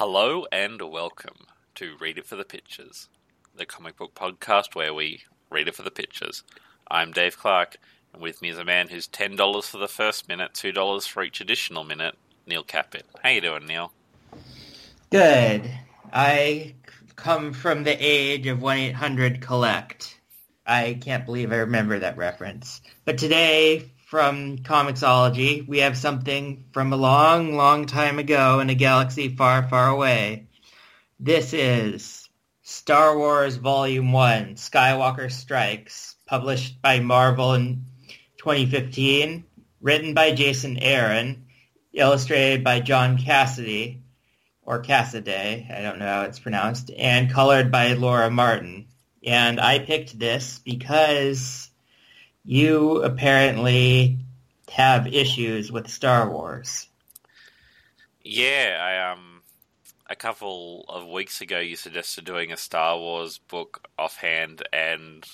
Hello and welcome to Read It for the Pictures, the comic book podcast where we read it for the pictures. I'm Dave Clark, and with me is a man who's ten dollars for the first minute, two dollars for each additional minute, Neil Capit. How you doing, Neil? Good. I come from the age of 1-800-COLLECT. I can't believe I remember that reference. But today, from Comixology, we have something from a long, long time ago in a galaxy far, far away. This is Star Wars Volume 1, Skywalker Strikes, published by Marvel in 2015, written by Jason Aaron, illustrated by John Cassidy, or Cassaday, I don't know how it's pronounced, and colored by Laura Martin. And I picked this because you apparently have issues with Star Wars. Yeah, I um a couple of weeks ago you suggested doing a Star Wars book offhand and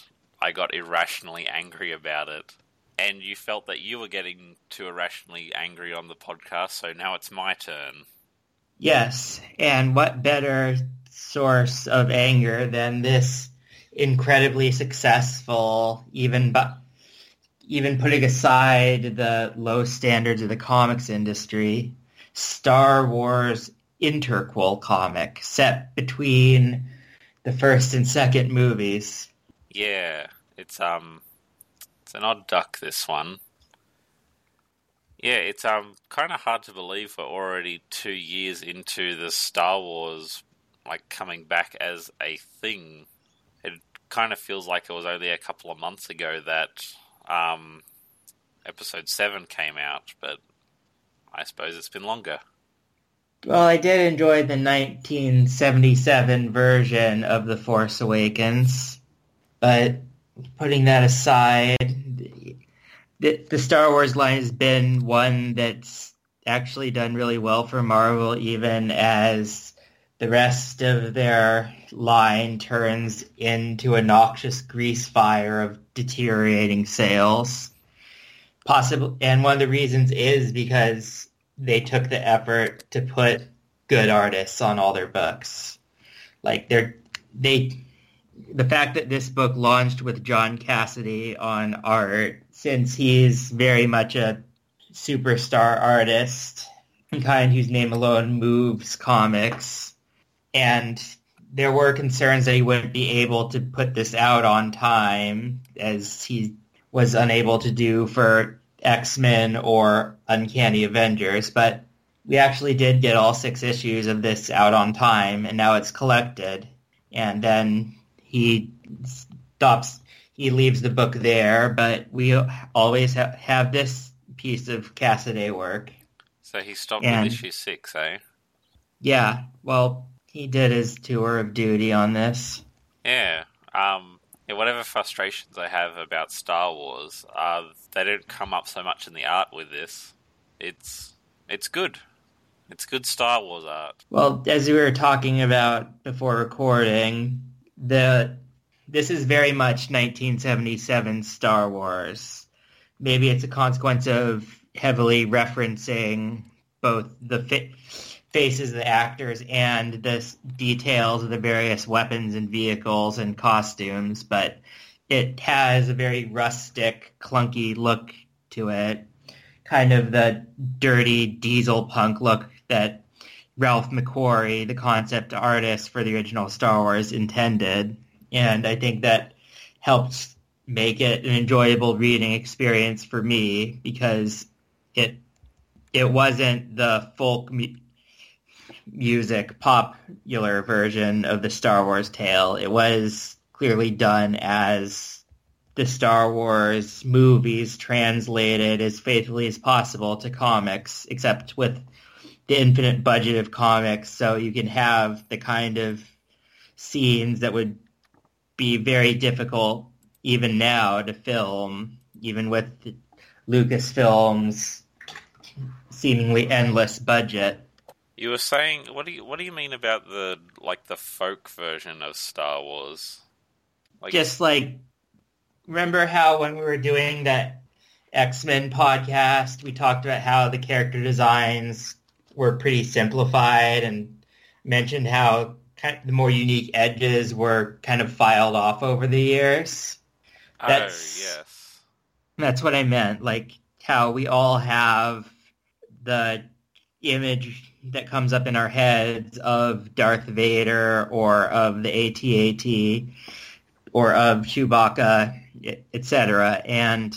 I got irrationally angry about it. And you felt that you were getting too irrationally angry on the podcast, so now it's my turn. Yes, and what better source of anger than this incredibly successful, even but even putting aside the low standards of the comics industry, Star Wars interquel comic set between the first and second movies. Yeah, it's um it's an odd duck this one. Yeah, it's um kind of hard to believe we're already 2 years into the Star Wars like coming back as a thing. It kind of feels like it was only a couple of months ago that um, episode 7 came out, but I suppose it's been longer. Well, I did enjoy the 1977 version of The Force Awakens, but putting that aside, the, the Star Wars line has been one that's actually done really well for Marvel, even as the rest of their line turns into a noxious grease fire of deteriorating sales. Possible, and one of the reasons is because they took the effort to put good artists on all their books. Like they're they the fact that this book launched with John Cassidy on art, since he's very much a superstar artist, kind whose name alone moves comics, and there were concerns that he wouldn't be able to put this out on time, as he was unable to do for X-Men or Uncanny Avengers, but we actually did get all six issues of this out on time, and now it's collected. And then he stops, he leaves the book there, but we always ha- have this piece of Cassaday work. So he stopped and, issue six, eh? Yeah, well, he did his tour of duty on this. Yeah. Um, yeah, whatever frustrations I have about Star Wars, uh, they don't come up so much in the art with this. It's it's good. It's good Star Wars art. Well, as we were talking about before recording, the this is very much 1977 Star Wars. Maybe it's a consequence of heavily referencing both the fit faces of the actors and the details of the various weapons and vehicles and costumes, but it has a very rustic, clunky look to it. Kind of the dirty diesel punk look that Ralph McQuarrie, the concept artist for the original Star Wars, intended. And I think that helps make it an enjoyable reading experience for me because it it wasn't the folk music popular version of the Star Wars tale. It was clearly done as the Star Wars movies translated as faithfully as possible to comics, except with the infinite budget of comics, so you can have the kind of scenes that would be very difficult even now to film, even with Lucasfilm's seemingly endless budget. You were saying what do you what do you mean about the like the folk version of Star Wars? Like, Just like remember how when we were doing that X Men podcast, we talked about how the character designs were pretty simplified and mentioned how kind of the more unique edges were kind of filed off over the years. Oh, That's, oh, yes. That's what I meant. Like how we all have the image that comes up in our heads of Darth Vader or of the AT-AT or of Chewbacca, etc. And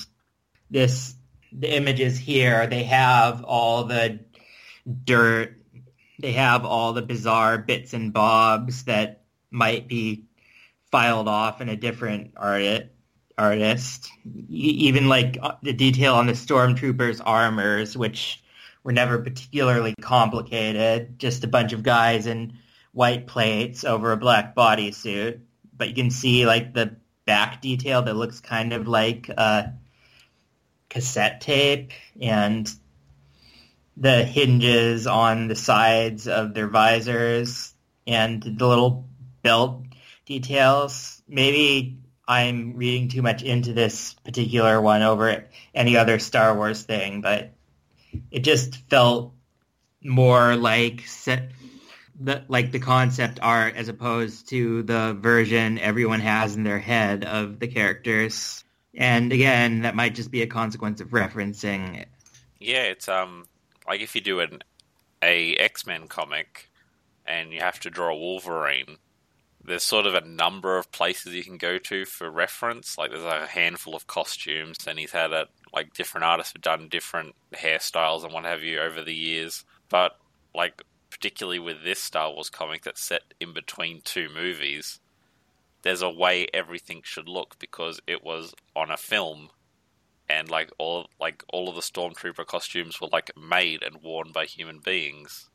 this, the images here, they have all the dirt, they have all the bizarre bits and bobs that might be filed off in a different art, artist. Even like uh, the detail on the stormtroopers' armors, which were never particularly complicated, just a bunch of guys in white plates over a black bodysuit. But you can see like the back detail that looks kind of like uh, cassette tape and the hinges on the sides of their visors and the little belt details. Maybe I'm reading too much into this particular one over any other Star Wars thing, but it just felt more like set, the, like the concept art as opposed to the version everyone has in their head of the characters. And again, that might just be a consequence of referencing. Yeah, it's um like if you do an a X Men comic and you have to draw Wolverine, there's sort of a number of places you can go to for reference. Like there's a handful of costumes, and he's had a like different artists have done different hairstyles and what have you over the years. But like particularly with this Star Wars comic that's set in between two movies, there's a way everything should look because it was on a film. And like all like all of the stormtrooper costumes were like made and worn by human beings.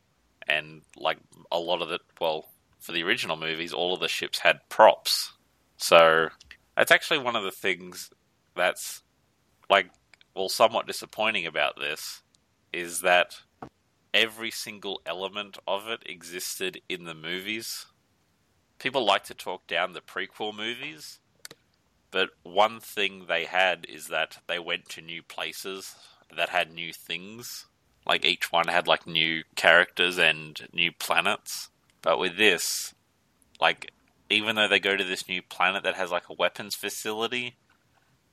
And like a lot of the well for the original movies all of the ships had props. So that's actually one of the things that's like well, somewhat disappointing about this is that every single element of it existed in the movies. People like to talk down the prequel movies, but one thing they had is that they went to new places that had new things. Like each one had like new characters and new planets. But with this, like even though they go to this new planet that has like a weapons facility,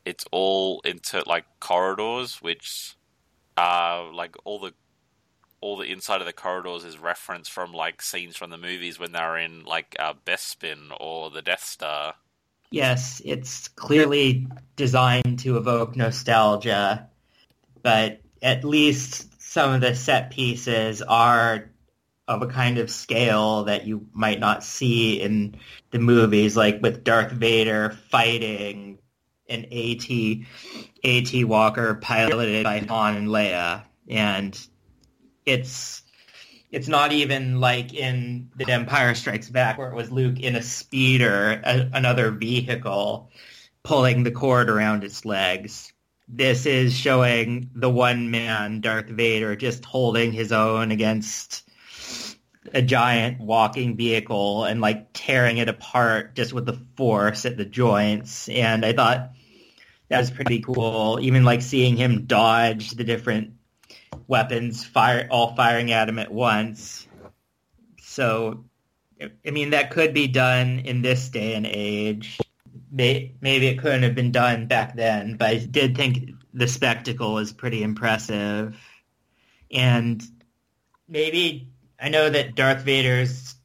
it's all into like corridors, which are like all the all the inside of the corridors is referenced from like scenes from the movies when they're in like uh, Bespin or the Death Star. Yes, it's clearly designed to evoke nostalgia, but at least some of the set pieces are of a kind of scale that you might not see in the movies, like with Darth Vader fighting an AT AT Walker piloted by Han and Leia, and it's it's not even like in The Empire Strikes Back where it was Luke in a speeder, a, another vehicle, pulling the cord around its legs. This is showing the one man Darth Vader just holding his own against a giant walking vehicle and like tearing it apart just with the force at the joints. And I thought that was pretty cool. Even like seeing him dodge the different weapons, fire all firing at him at once. So, I mean, that could be done in this day and age. Maybe it couldn't have been done back then, but I did think the spectacle was pretty impressive. And maybe I know that Darth Vader's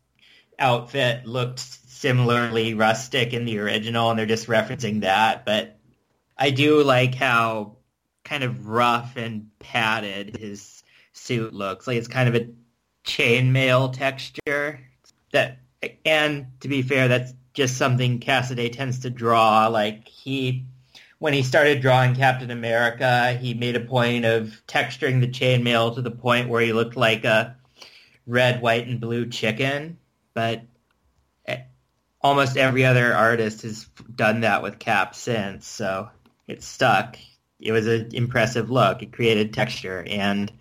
outfit looked similarly rustic in the original, and they're just referencing that. But I do like how kind of rough and padded his suit looks. Like it's kind of a chainmail texture. That and to be fair, that's just something Cassidy tends to draw. Like he when he started drawing Captain America, he made a point of texturing the chainmail to the point where he looked like a red, white, and blue chicken. But eh, almost every other artist has done that with Cap since. So it stuck. It was an impressive look. It created texture, and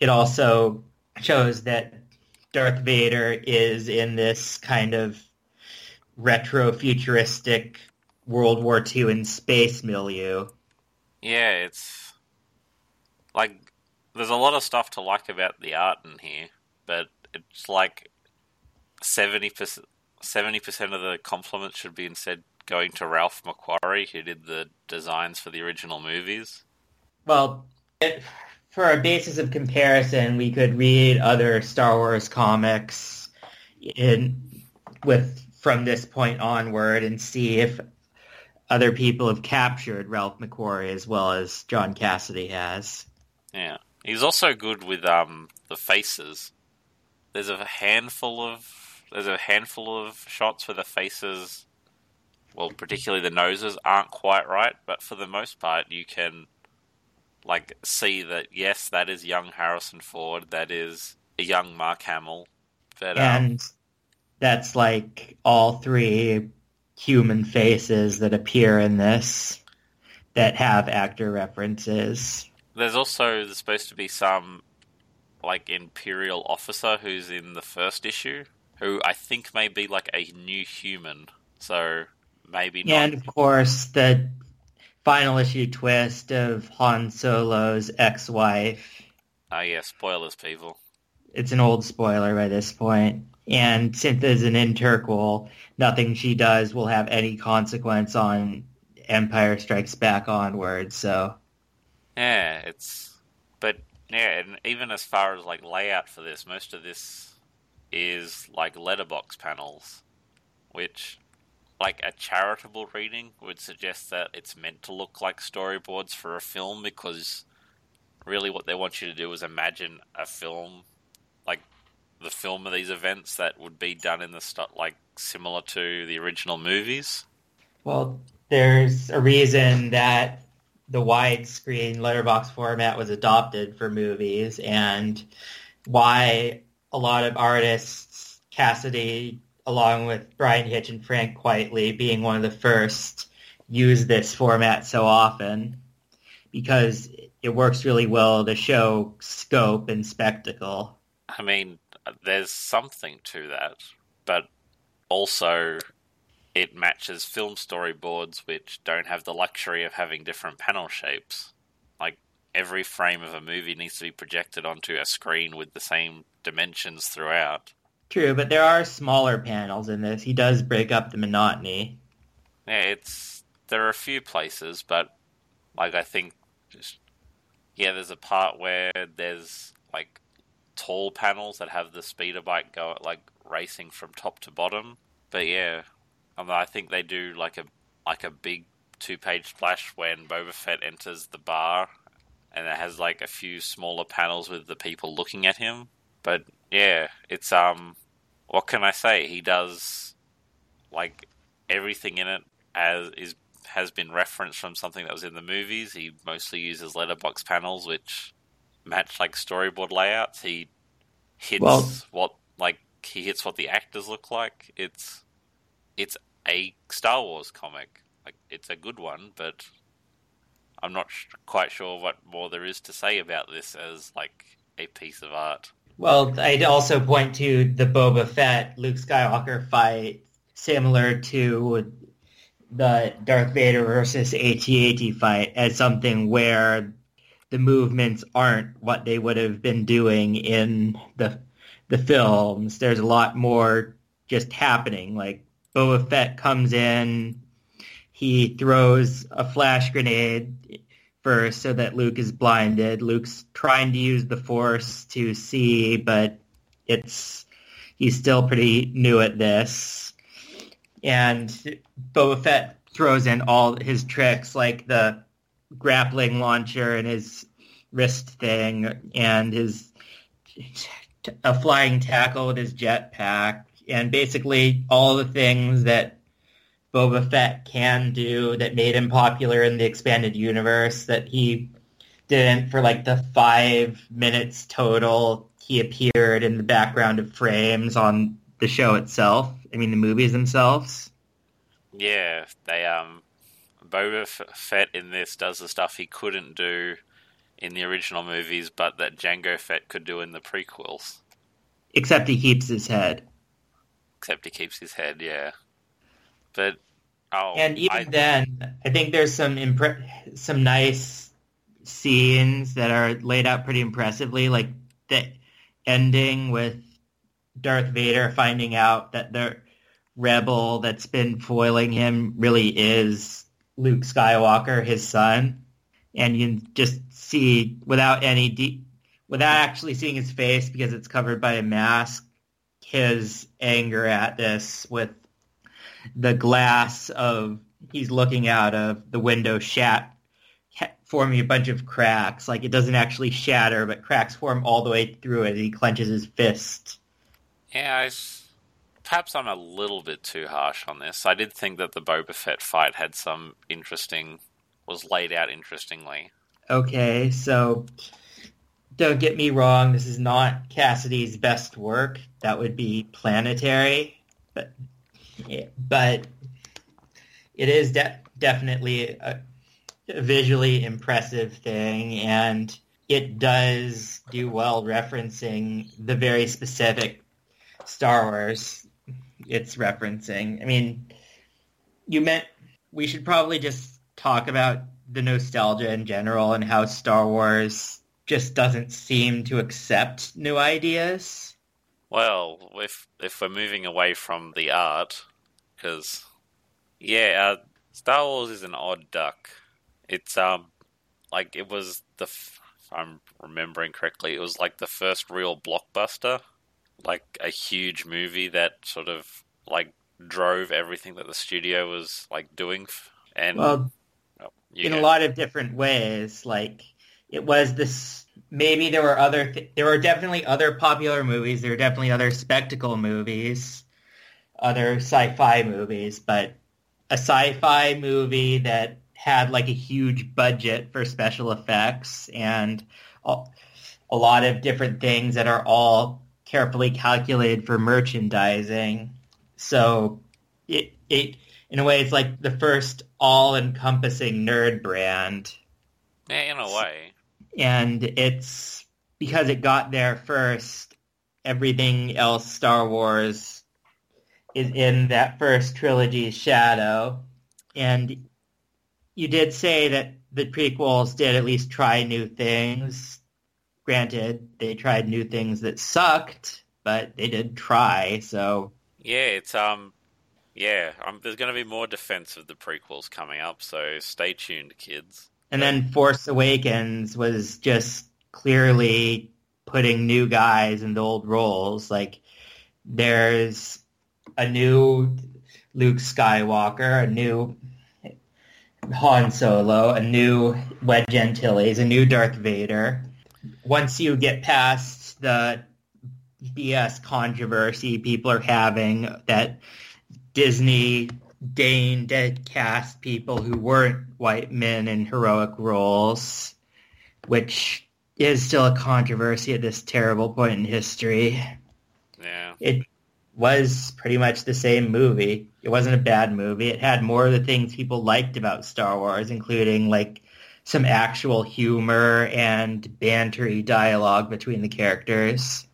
it also shows that Darth Vader is in this kind of retro futuristic World War II in space milieu. Yeah, it's like there's a lot of stuff to like about the art in here, but it's like seventy percent. Seventy percent of the compliments should be instead going to Ralph McQuarrie, who did the designs for the original movies. Well, it, for a basis of comparison, we could read other Star Wars comics in with from this point onward and see if other people have captured Ralph McQuarrie as well as John Cassidy has. Yeah, he's also good with um the faces. There's a handful of there's a handful of shots where the faces, well, particularly the noses, aren't quite right, but for the most part, you can like see that yes, that is young Harrison Ford, that is a young Mark Hamill, but, um, and that's like all three human faces that appear in this that have actor references. There's also there's supposed to be some like imperial officer who's in the first issue, who I think may be like a new human. So maybe not. And of course, the final issue twist of Han Solo's ex-wife. Oh yeah, spoilers, people. It's an old spoiler by this point. And since there's an interquel, nothing she does will have any consequence on Empire Strikes Back onward. So Yeah, it's but yeah, and even as far as like layout for this, most of this is like letterbox panels, which like a charitable reading would suggest that it's meant to look like storyboards for a film because really what they want you to do is imagine a film like the film of these events that would be done in the stuff like similar to the original movies. Well, there's a reason that the widescreen letterbox format was adopted for movies and why a lot of artists, Cassaday, along with Bryan Hitch and Frank Quitely being one of the first, use this format so often because it works really well to show scope and spectacle. I mean, there's something to that, but also it matches film storyboards which don't have the luxury of having different panel shapes. Like every frame of a movie needs to be projected onto a screen with the same dimensions throughout. True, but there are smaller panels in this. He does break up the monotony. Yeah, it's there are a few places, but like I think just yeah, there's a part where there's like tall panels that have the speeder bike go like racing from top to bottom. But yeah, I, mean, I think they do like a like a big two page splash when Boba Fett enters the bar, and it has like a few smaller panels with the people looking at him. But yeah, it's um, what can I say? He does like everything in it as is has been referenced from something that was in the movies. He mostly uses letterbox panels, which match like storyboard layouts. He hits Well- what like he hits what the actors look like. It's it's a Star Wars comic. Like it's a good one, but I'm not sh- quite sure what more there is to say about this as like a piece of art. Well, I'd also point to the Boba Fett Luke Skywalker fight, similar to the Darth Vader versus AT-AT fight, as something where the movements aren't what they would have been doing in the the films. There's a lot more just happening. Like Boba Fett comes in, he throws a flash grenade first so that Luke is blinded. Luke's trying to use the Force to see, but it's he's still pretty new at this. And Boba Fett throws in all his tricks, like the grappling launcher and his wrist thing, and his a flying tackle with his jetpack, and basically all the things that Boba Fett can do that made him popular in the expanded universe that he didn't for like the five minutes total he appeared in the background of frames on the show itself. I mean the movies themselves. Yeah, they um, Boba Fett in this does the stuff he couldn't do in the original movies, but that Jango Fett could do in the prequels. Except he keeps his head. Except he keeps his head, yeah. But oh, And even I, then, I think there's some impre- some nice scenes that are laid out pretty impressively, like the ending with Darth Vader finding out that the rebel that's been foiling him really is Luke Skywalker, his son, and you just see without any de- without actually seeing his face because it's covered by a mask, his anger at this with the glass of he's looking out of the window shat forming a bunch of cracks. Like it doesn't actually shatter, but cracks form all the way through it. And he clenches his fist. Yeah, I, perhaps I'm a little bit too harsh on this. I did think that the Boba Fett fight had some interesting, was laid out interestingly. Okay, so don't get me wrong. This is not Cassidy's best work. That would be planetary, but but it is de- definitely a, visually impressive thing, and it does do well referencing the very specific Star Wars it's referencing. I mean, you meant we should probably just talk about the nostalgia in general and how Star Wars just doesn't seem to accept new ideas. Well, if if we're moving away from the art, because yeah, uh, Star Wars is an odd duck. It's um like it was the f- if I'm remembering correctly, it was like the first real blockbuster, like a huge movie that sort of like drove everything that the studio was like doing, and well, oh, in a lot of different ways. Like it was this. Maybe there were other. Th- there were definitely other popular movies. There were definitely other spectacle movies, other sci-fi movies, but a sci-fi movie that had like a huge budget for special effects and a, lot of different things that are all carefully calculated for merchandising. So it it in a way it's like the first all-encompassing nerd brand. Yeah, in a way. And it's because it got there first. Everything else Star Wars is in that first trilogy's shadow. And you did say that the prequels did at least try new things. Granted, they tried new things that sucked, but they did try. So yeah, it's um, yeah, um, there's going to be more defense of the prequels coming up, so stay tuned, kids. And then Force Awakens was just clearly putting new guys into old roles. Like there's a new Luke Skywalker, a new Han Solo, a new Wedge Antilles, a new Darth Vader. Once you get past the BS controversy people are having that Disney deigned to cast people who weren't white men in heroic roles, which is still a controversy at this terrible point in history. Yeah. It was pretty much the same movie. It wasn't a bad movie. It had more of the things people liked about Star Wars, including like some actual humor and bantery dialogue between the characters.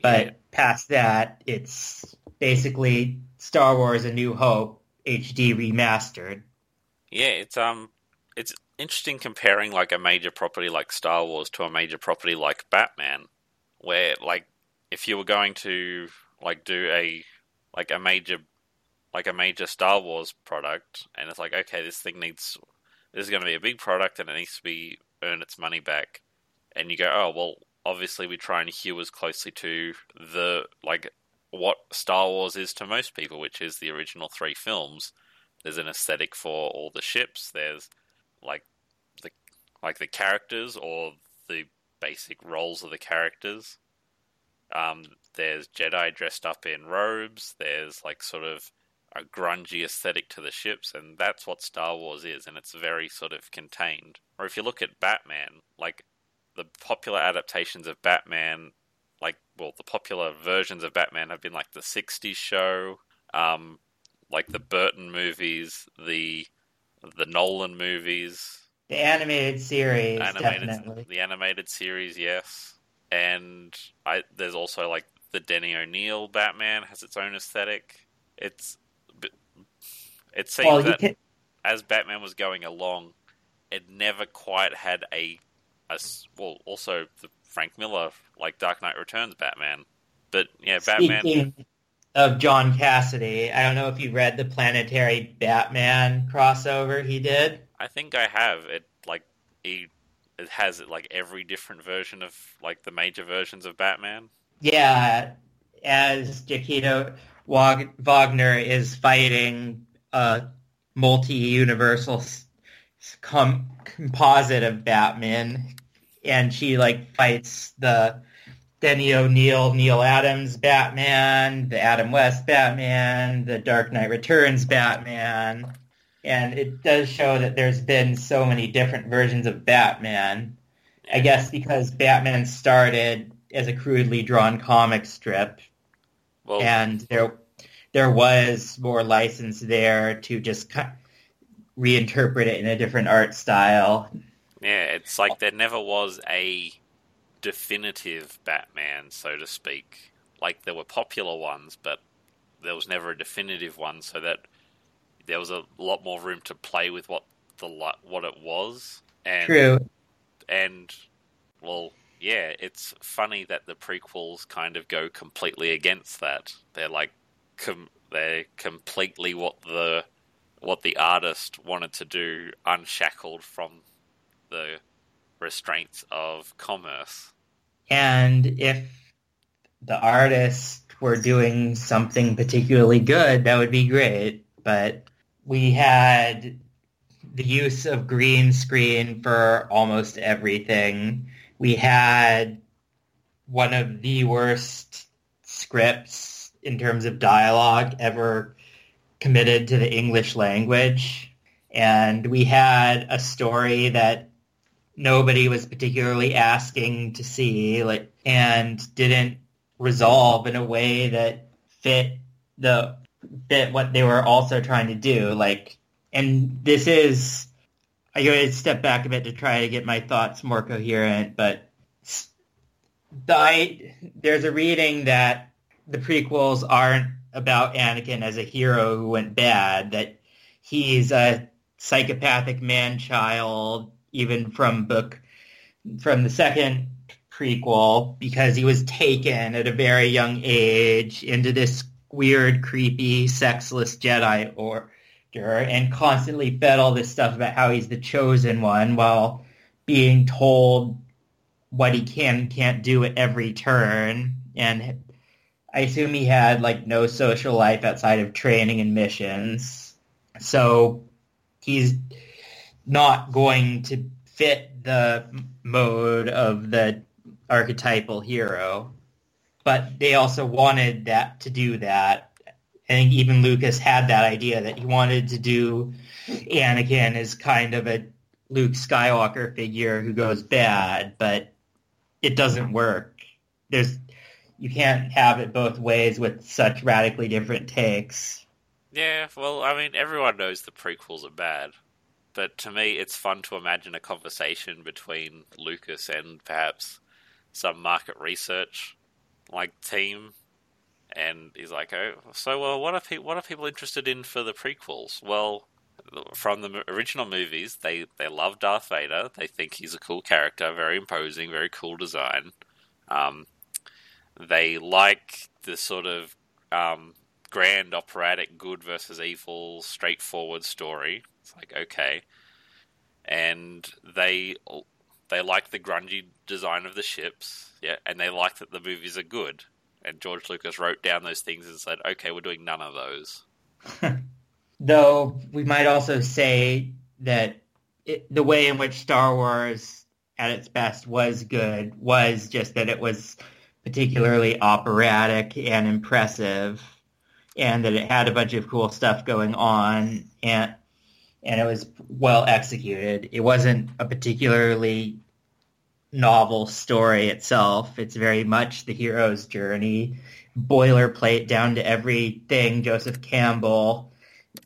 But yeah. past that, it's basically Star Wars: A New Hope HD remastered. Yeah, it's um, it's interesting comparing like a major property like Star Wars to a major property like Batman, where like if you were going to like do a like a major like a major Star Wars product, and it's like okay, this thing needs this is going to be a big product and it needs to be earn its money back, and you go, oh well, obviously we try and hew as closely to the like what Star Wars is to most people, which is the original three films. There's an aesthetic for all the ships. There's like the like the characters or the basic roles of the characters. Um, there's Jedi dressed up in robes. There's like sort of a grungy aesthetic to the ships, and that's what Star Wars is, and it's very sort of contained. Or if you look at Batman, like the popular adaptations of Batman, like well, the popular versions of Batman have been like the '60s show, um, like the Burton movies, the the Nolan movies, the animated series, animated, definitely. the animated series, yes and I there's also like the Denny O'Neil Batman has its own aesthetic. It's it seems that can... as Batman was going along, it never quite had a, a well. Also, the Frank Miller like Dark Knight Returns Batman But yeah, Batman. Speaking of John Cassidy, I don't know if you read the Planetary Batman crossover he did. I think I have it. Like he, it has like every different version of like the major versions of Batman. Yeah, as Jakita Wagner is fighting a multi-universal com- composite of Batman, and she like fights the Denny O'Neil, Neal Adams Batman, the Adam West Batman, the Dark Knight Returns Batman, and it does show that there's been so many different versions of Batman. I guess because Batman started as a crudely drawn comic strip, Well, and there there was more license there to just reinterpret it in a different art style. yeah, it's like there never was a definitive Batman, so to speak. Like there were popular ones, but there was never a definitive one, so that there was a lot more room to play with what the what it was. And True. and well, yeah, it's funny that the prequels kind of go completely against that. They're like, com- they're completely what the what the artist wanted to do, unshackled from the restraints of commerce. And if the artist were doing something particularly good, that would be great. But we had the use of green screen for almost everything. We had one of the worst scripts in terms of dialogue ever committed to the English language. And we had a story that nobody was particularly asking to see like and didn't resolve in a way that fit the fit what they were also trying to do like and this is I gotta step back a bit to try to get my thoughts more coherent but the I, there's a reading that the prequels aren't about Anakin as a hero who went bad that he's a psychopathic man-child even from book from the second prequel because he was taken at a very young age into this weird, creepy, sexless Jedi order and constantly fed all this stuff about how he's the chosen one while being told what he can and can't do at every turn. And I assume he had like no social life outside of training and missions. So he's not going to fit the mode of the archetypal hero. But they also wanted that to do that. I think even Lucas had that idea that he wanted to do Anakin as kind of a Luke Skywalker figure who goes bad, but it doesn't work. There's you can't have it both ways with such radically different takes. Yeah, well, I mean, everyone knows the prequels are bad, but to me, it's fun to imagine a conversation between Lucas and perhaps some market research like team, and he's like, "Oh, so well, what are pe- what are people interested in for the prequels?" Well, from the original movies, they they love Darth Vader. They think he's a cool character, very imposing, very cool design. Um, they like the sort of um, grand operatic good versus evil straightforward story. It's like okay, and they they like the grungy design of the ships, yeah, and they like that the movies are good. And George Lucas wrote down those things and said, "Okay, we're doing none of those." Though we might also say that it, the way in which Star Wars at its best was good was just that it was particularly operatic and impressive and that it had a bunch of cool stuff going on and and it was well executed. It wasn't a particularly novel story itself. It's very much the hero's journey, boilerplate down to everything Joseph Campbell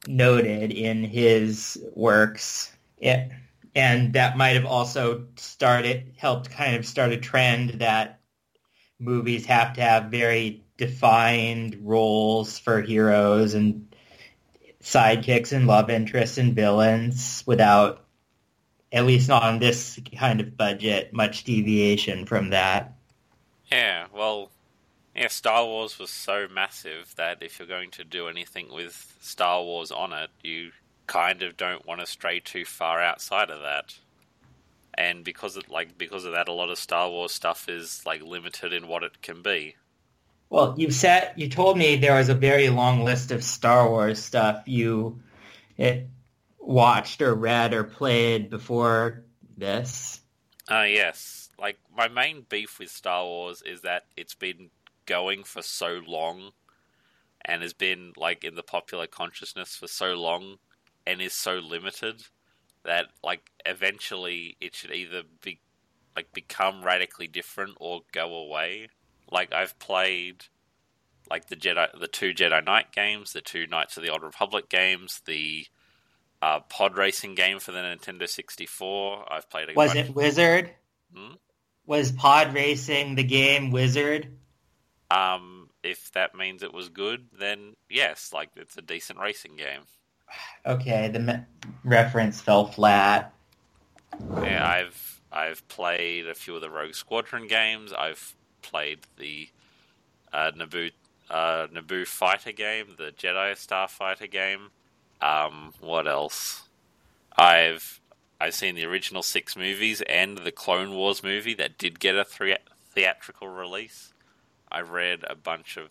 noted in his works. It, and that might have also started, helped kind of start a trend that movies have to have very defined roles for heroes and sidekicks and love interests and villains without, at least not on this kind of budget, much deviation from that. Yeah, well, Yeah, Star Wars was so massive that if you're going to do anything with Star Wars on it, you kind of don't want to stray too far outside of that. And because of like because of that, a lot of Star Wars stuff is like limited in what it can be. Well, you said you told me there was a very long list of Star Wars stuff you it, watched or read or played before this. Uh yes. Like my main beef with Star Wars is that it's been going for so long and has been like in the popular consciousness for so long and is so limited that like eventually it should either be like become radically different or go away. Like I've played like the Jedi, the two Jedi Knight games, the two Knights of the Old Republic games, the uh, pod racing game for the Nintendo 64. I've played. A Was it Wizard? Hmm? Was Pod Racing the game Wizard? Um, if that means it was good, then yes, like it's a decent racing game. Okay, the me- reference fell flat. Yeah, I've I've played a few of the Rogue Squadron games. I've played the uh, Naboo uh, Naboo fighter game, the Jedi Starfighter game. Um, what else? I've I've seen the original six movies and the Clone Wars movie that did get a thre- theatrical release. I've read a bunch of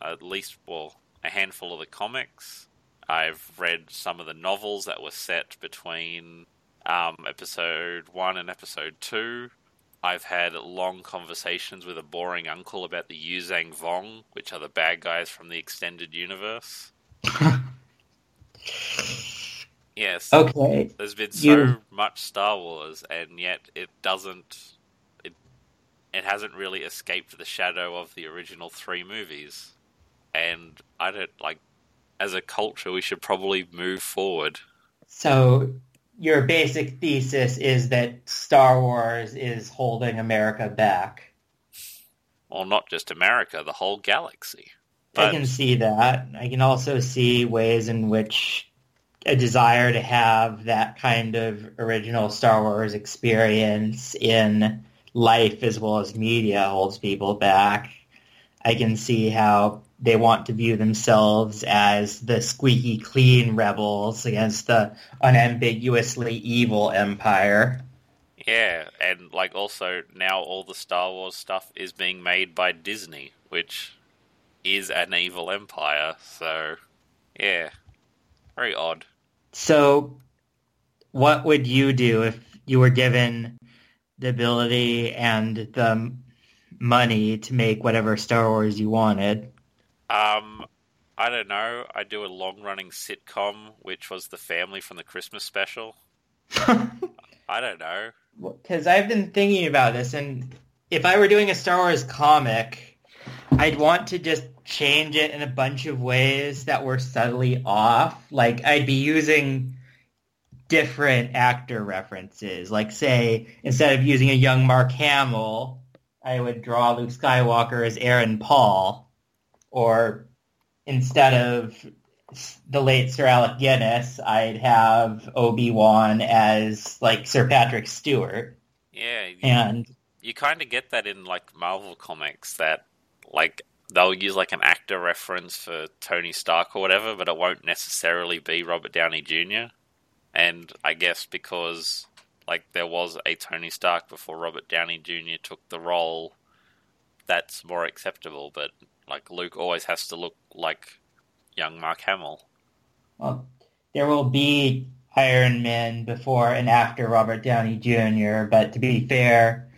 at least well a handful of the comics. I've read some of the novels that were set between um, episode one and episode two. I've had long conversations with a boring uncle about the Yuuzhan Vong, which are the bad guys from the extended universe. Yes, Okay, there's been so You- much Star Wars, and yet it doesn't. It it hasn't really escaped the shadow of the original three movies, and I don't like. As a culture, we should probably move forward. so your basic thesis is that Star Wars is holding America back. Well, not just America, the whole galaxy. I can see that. I can also see ways in which a desire to have that kind of original Star Wars experience in life as well as media holds people back. I can see how they want to view themselves as the squeaky clean rebels against the unambiguously evil empire. yeah, and like also now all the Star Wars stuff is being made by Disney, which is an evil empire. So, yeah, very odd. So, what would you do if you were given the ability and the money to make whatever Star Wars you wanted? Um, I don't know. I do a long-running sitcom, which was the family from the Christmas special. I don't know. Because I've been thinking about this, and if I were doing a Star Wars comic, I'd want to just change it in a bunch of ways that were subtly off. Like, I'd be using different actor references. Like, say, instead of using a young Mark Hamill, I would draw Luke Skywalker as Aaron Paul. Or instead of the late Sir Alec Guinness, I'd have Obi-Wan as, like, Sir Patrick Stewart. Yeah, you, And you kind of get that in like Marvel comics that like they'll use like an actor reference for Tony Stark or whatever, but it won't necessarily be Robert Downey Jr. And I guess because like there was a Tony Stark before Robert Downey Jr. took the role, that's more acceptable. But like Luke always has to look like young Mark Hamill. Well, there will be Iron Man before and after Robert Downey Jr., but to be fair,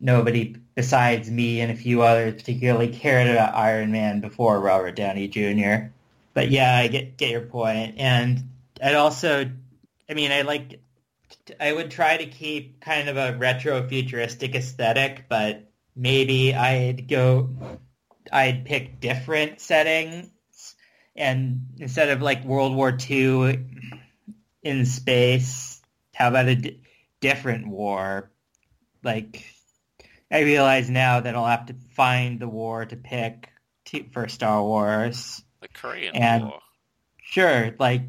nobody besides me and a few others particularly cared about Iron Man before Robert Downey Jr. But yeah, I get get your point, and I'd also, I mean, I like, I would try to keep kind of a retro futuristic aesthetic, but maybe I'd go, I'd pick different settings and instead of like World War II in space, how about a d- different war? Like, I realize now that I'll have to find the war to pick to, for Star Wars. The Korean And- War. Sure, like,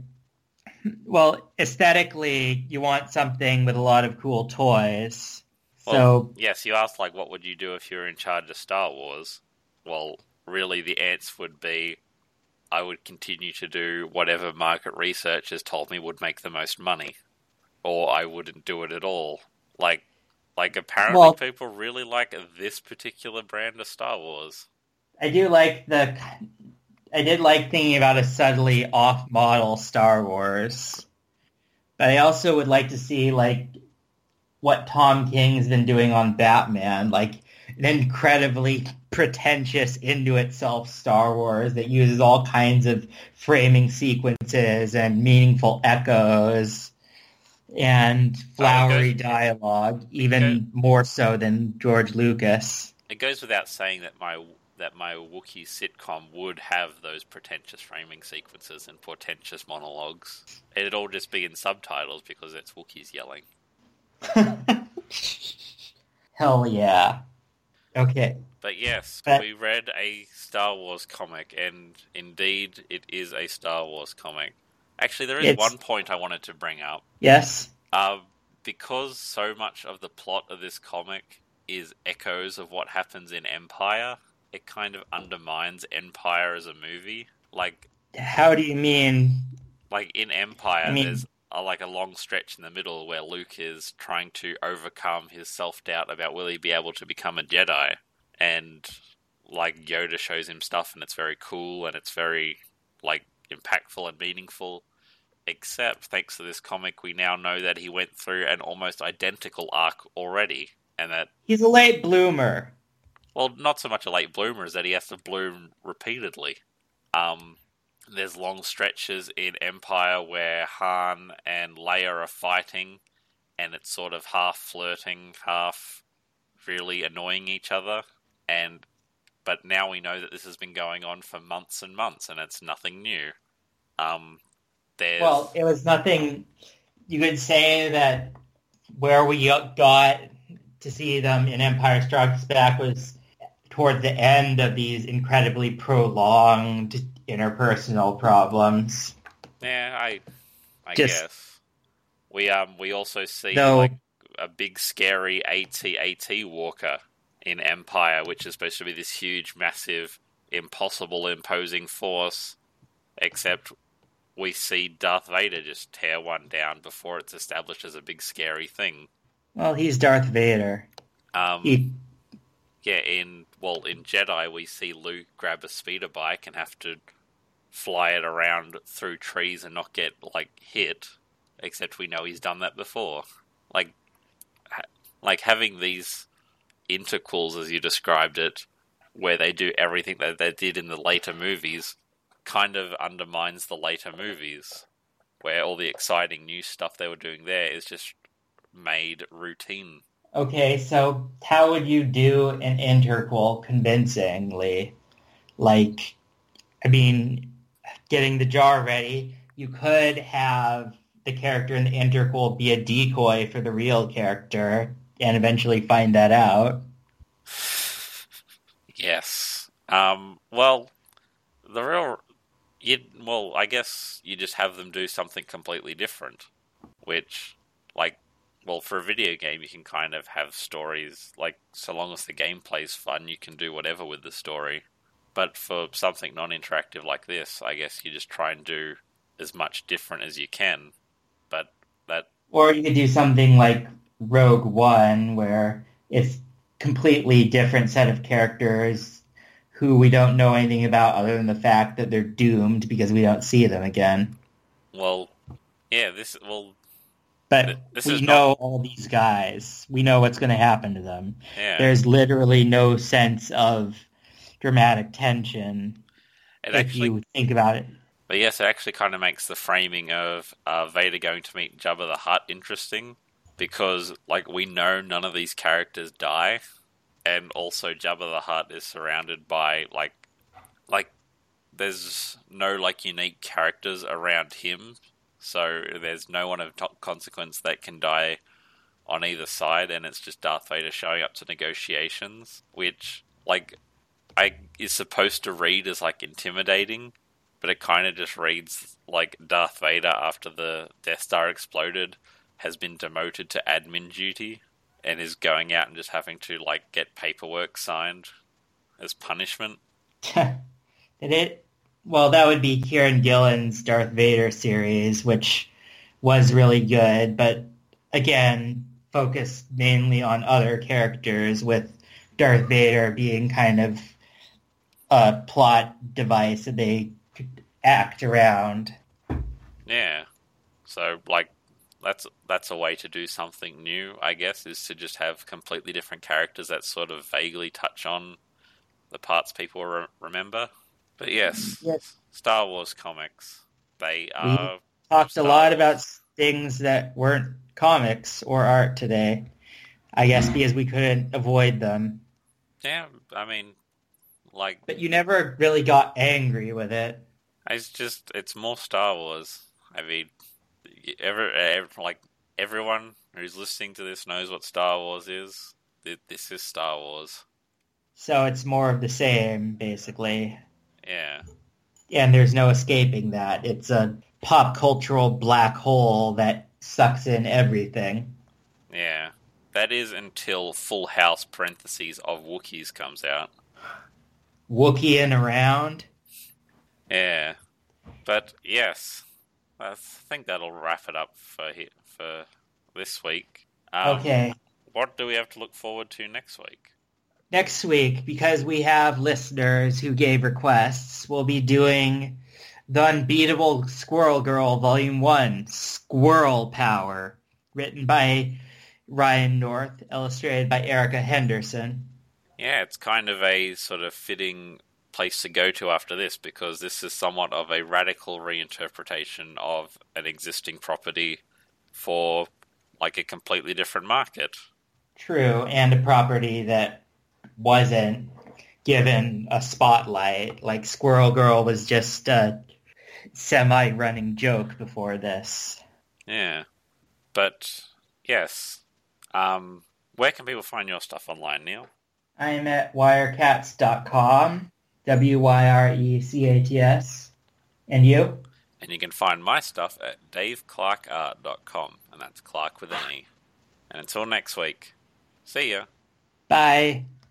well, aesthetically, you want something with a lot of cool toys. Well, So, yes, you asked like what would you do if you were in charge of Star Wars? well, really the answer would be I would continue to do whatever market research has told me would make the most money, or I wouldn't do it at all. Like, like apparently Well- people really like this particular brand of Star Wars. I do like the. I did like thinking about a subtly off-model Star Wars, but I also would like to see like what Tom King's been doing on Batman, like an incredibly pretentious into itself Star Wars that uses all kinds of framing sequences and meaningful echoes and oh, flowery dialogue, even Okay. more so than George Lucas. It goes without saying that my that my Wookiee sitcom would have those pretentious framing sequences and portentous monologues. It'd all just be in subtitles because it's Wookiees yelling. Hell yeah. Okay. But yes, But- we read a Star Wars comic, and indeed, it is a Star Wars comic. Actually, there is It's- one point I wanted to bring up. Yes. Uh, because so much of the plot of this comic is echoes of what happens in Empire, it kind of undermines Empire as a movie. Like, How do you mean? like in Empire, I mean- there's a, like a long stretch in the middle where Luke is trying to overcome his self doubt about will he be able to become a Jedi, and like Yoda shows him stuff, and it's very cool and it's very like impactful and meaningful. Except thanks to this comic, we now know that he went through an almost identical arc already, and that He's a late bloomer. well, not so much a late bloomer as that he has to bloom repeatedly. Um, there's long stretches in Empire where Han and Leia are fighting, and it's sort of half flirting, half really annoying each other. And but now we know that this has been going on for months and months, and it's nothing new. Um, there's Well, it was nothing. You could say that where we got to see them in Empire Strikes Back was toward the end of these incredibly prolonged interpersonal problems. Yeah, I, I Just- guess we um we also see No. like a big scary AT-AT Walker in Empire, which is supposed to be this huge, massive, impossible, imposing force. Except we see Darth Vader just tear one down before it's established as a big scary thing. Well, he's Darth Vader. Um, He, yeah, in well, in Jedi, we see Luke grab a speeder bike and have to fly it around through trees and not get like hit. Except we know he's done that before. Like, ha- like having these interquels, as you described it, where they do everything that they did in the later movies, kind of undermines the later movies, where all the exciting new stuff they were doing there is just made routine. okay, so how would you do an interquel convincingly? Like, I mean, getting the jar ready, you could have the character in the interquel be a decoy for the real character and eventually find that out. Yes. Um, well, the real, you well, I guess you just have them do something completely different, which, like, well, for a video game, you can kind of have stories like so long as the gameplay's fun, you can do whatever with the story. But for something non-interactive like this, I guess you just try and do as much different as you can. But that Or you could do something like Rogue One, where it's completely different set of characters who we don't know anything about other than the fact that they're doomed because we don't see them again. well, yeah, this well, But This we know all these guys. We know what's going to happen to them. yeah, There's literally no sense of dramatic tension it if actually you think about it. But yes, it actually kind of makes the framing of uh, Vader going to meet Jabba the Hutt interesting because, like, we know none of these characters die, and also Jabba the Hutt is surrounded by like, like, there's no like unique characters around him, so there's no one of top consequence that can die on either side, and it's just Darth Vader showing up to negotiations, which, like, I is supposed to read as like intimidating but it kind of just reads like Darth Vader after the Death Star exploded has been demoted to admin duty and is going out and just having to like get paperwork signed as punishment. Did it? Well, that would be Kieron Gillen's Darth Vader series, which was really good, but again, focused mainly on other characters, with Darth Vader being kind of a plot device that they could act around. Yeah. So like that's that's a way to do something new, I guess, is to just have completely different characters that sort of vaguely touch on the parts people re- remember. But yes, Yes. Star Wars comics. They are Talked a lot Wars. about things that weren't comics or art today. I guess because we couldn't avoid them. yeah, I mean like But you never really got angry with it. it's just it's more Star Wars. I mean ever, eh, ever like everyone who's listening to this knows what Star Wars is. This is Star Wars. So it's more of the same, basically. Yeah. And there's no escaping that. It's a pop cultural black hole that sucks in everything. Yeah. That is until Full House parentheses of Wookiees comes out. Wookieing around. Yeah. But yes, I think that'll wrap it up for he- for this week. Um, Okay. What do we have to look forward to next week? Next week, because we have listeners who gave requests, we'll be doing The Unbeatable Squirrel Girl Volume 1, Squirrel Power, written by Ryan North, illustrated by Erica Henderson. Yeah, it's kind of a sort of fitting place to go to after this because this is somewhat of a radical reinterpretation of an existing property for like a completely different market. True, and a property that wasn't given a spotlight. Like Squirrel Girl was just a semi-running joke before this. Yeah. But yes. Um where can people find your stuff online, Neil? I'm at wyrecats.com, W-Y-R-E-C-A-T-S. And you? And you can find my stuff at daveclarkeart.com and that's Clark with an E. And until next week, see ya. Bye.